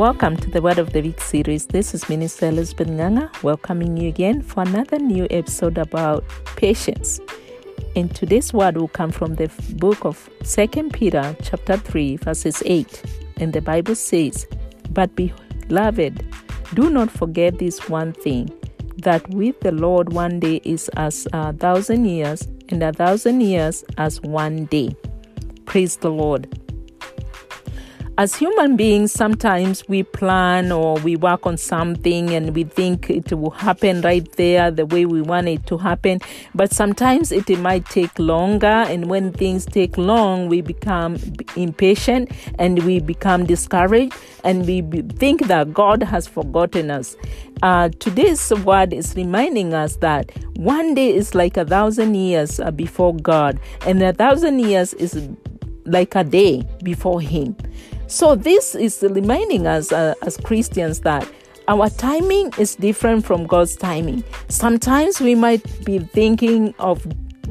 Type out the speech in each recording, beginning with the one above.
Welcome to the Word of the Week series. This is Minister Elizabeth Nganga welcoming you again for another new episode about patience. And today's word will come from the book of 2 Peter chapter 3 verses 8. And the Bible says, But beloved, do not forget this one thing, that with the Lord one day is as a thousand years, and a thousand years as one day. Praise the Lord as human beings, sometimes we plan or we work on something and we think it will happen right there the way we want it to happen. But sometimes it, might take longer. And when things take long, we become impatient and we become discouraged and we think that God has forgotten us. Uh, today's word is reminding us that one day is like a thousand years uh, before God, and a thousand years is like a day before Him. So, this is reminding us uh, as Christians that our timing is different from God's timing. Sometimes we might be thinking of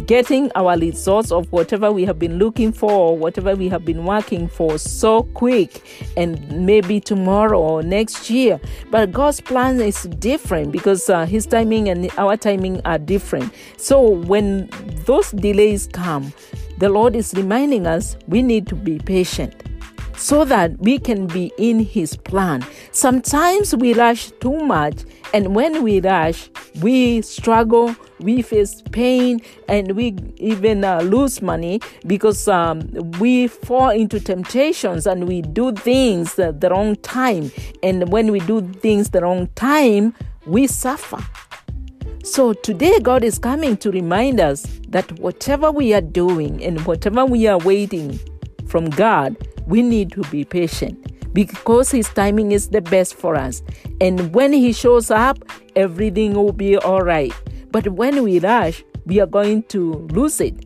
getting our results of whatever we have been looking for or whatever we have been working for so quick and maybe tomorrow or next year. But God's plan is different because uh, His timing and our timing are different. So when those delays come, the Lord is reminding us we need to be patient so that we can be in His plan. Sometimes we rush too much, and when we rush, we struggle, we face pain, and we even uh, lose money because um, we fall into temptations and we do things at the wrong time. And when we do things the wrong time, we suffer. So today, God is coming to remind us that whatever we are doing and whatever we are waiting from God, we need to be patient because his timing is the best for us. And when he shows up, everything will be all right. But when we rush, we are going to lose it.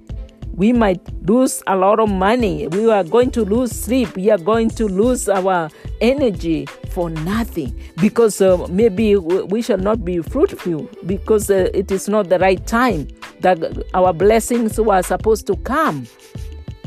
We might lose a lot of money. We are going to lose sleep. We are going to lose our energy for nothing because uh, maybe we shall not be fruitful because uh, it is not the right time that our blessings were supposed to come.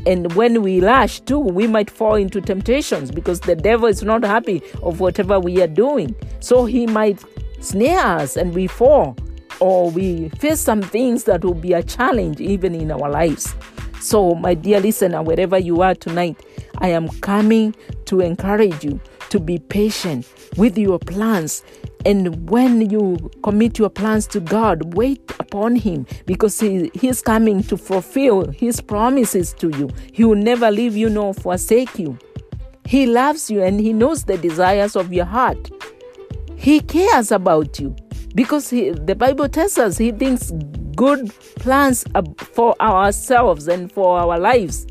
And when we lash too, we might fall into temptations because the devil is not happy of whatever we are doing. So he might snare us and we fall or we face some things that will be a challenge even in our lives. So, my dear listener, wherever you are tonight, I am coming to encourage you to be patient with your plans. And when you commit your plans to God, wait upon Him because he, He's coming to fulfill His promises to you. He will never leave you nor forsake you. He loves you and He knows the desires of your heart. He cares about you because he, the Bible tells us He thinks good plans for ourselves and for our lives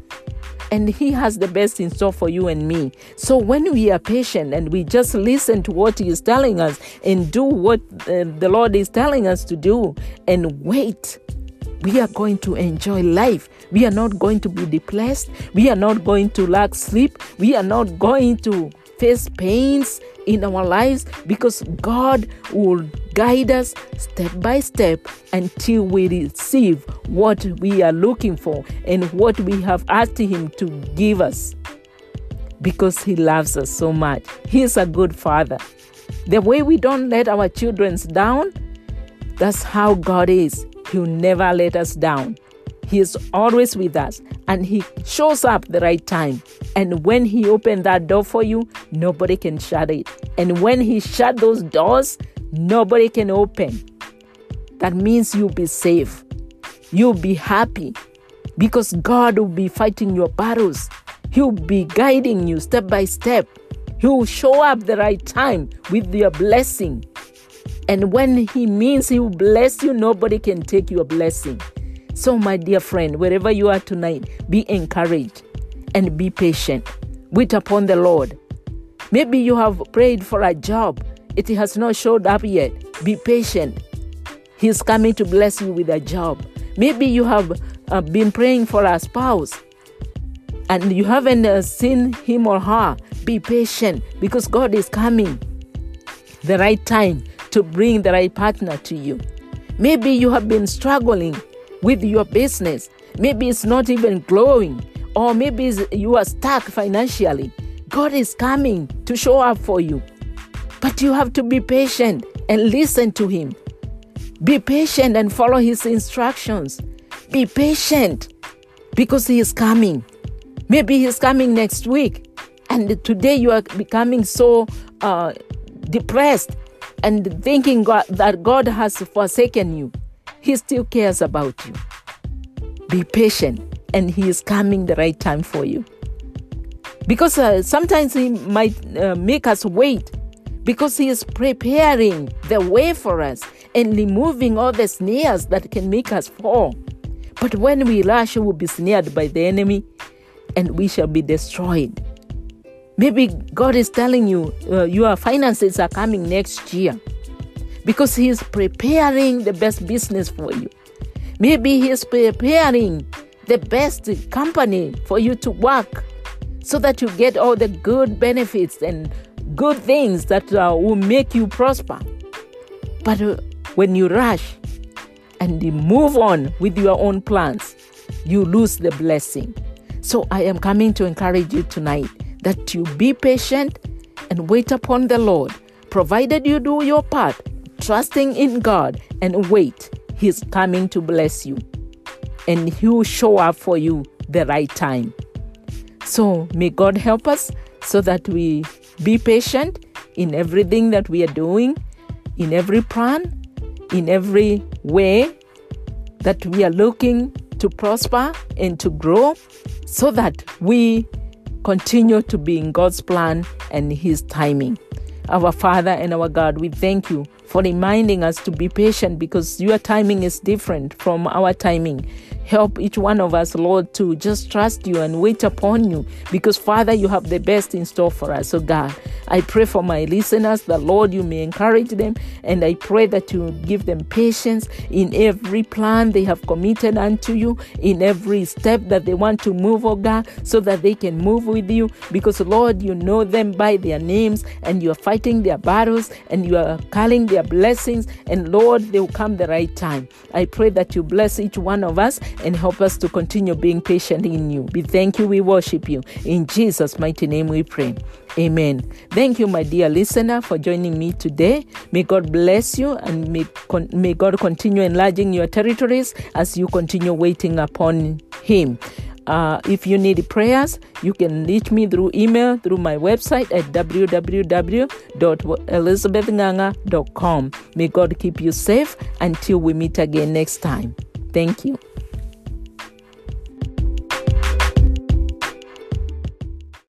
and He has the best in store for you and me. So when we are patient and we just listen to what He is telling us and do what uh, the Lord is telling us to do and wait, we are going to enjoy life. We are not going to be depressed. We are not going to lack sleep. We are not going to face pains in our lives because God will guide us step by step until we receive what we are looking for and what we have asked Him to give us because He loves us so much. He is a good Father. The way we don't let our children down, that's how God is. He'll never let us down. He is always with us and He shows up the right time. And when He opened that door for you, nobody can shut it. And when He shut those doors, nobody can open. That means you'll be safe. You'll be happy because God will be fighting your battles. He'll be guiding you step by step. He will show up the right time with your blessing. And when He means He will bless you, nobody can take your blessing. So, my dear friend, wherever you are tonight, be encouraged and be patient. Wait upon the Lord. Maybe you have prayed for a job, it has not showed up yet. Be patient. He's coming to bless you with a job. Maybe you have uh, been praying for a spouse and you haven't uh, seen him or her. Be patient because God is coming the right time to bring the right partner to you. Maybe you have been struggling with your business. Maybe it's not even growing, or maybe you are stuck financially. God is coming to show up for you. But you have to be patient and listen to Him. Be patient and follow His instructions. Be patient because He is coming. Maybe He's coming next week. And today you are becoming so uh, depressed and thinking God, that God has forsaken you. He still cares about you. Be patient, and He is coming the right time for you. Because uh, sometimes He might uh, make us wait because He is preparing the way for us and removing all the snares that can make us fall. But when we rush, we will be snared by the enemy and we shall be destroyed. Maybe God is telling you uh, your finances are coming next year because He is preparing the best business for you. Maybe He is preparing the best company for you to work so that you get all the good benefits and good things that uh, will make you prosper. But uh, when you rush and you move on with your own plans, you lose the blessing. So I am coming to encourage you tonight that you be patient and wait upon the Lord, provided you do your part, trusting in God and wait. He's coming to bless you and He will show up for you the right time. So may God help us so that we be patient in everything that we are doing, in every plan, in every way that we are looking to prosper and to grow so that we continue to be in God's plan and His timing. Our Father and our God, we thank you for reminding us to be patient because your timing is different from our timing. Help each one of us, Lord, to just trust you and wait upon you because, Father, you have the best in store for us. So, God, I pray for my listeners the Lord, you may encourage them and I pray that you give them patience in every plan they have committed unto you, in every step that they want to move, oh God, so that they can move with you because, Lord, you know them by their names and you are fighting their battles and you are calling their blessings, and Lord, they will come the right time. I pray that you bless each one of us and help us to continue being patient in you. We thank you, we worship you. In Jesus' mighty name we pray. Amen. Thank you, my dear listener, for joining me today. May God bless you and may, con- may God continue enlarging your territories as you continue waiting upon Him. Uh, if you need prayers, you can reach me through email through my website at www.elizabethnganga.com. May God keep you safe until we meet again next time. Thank you.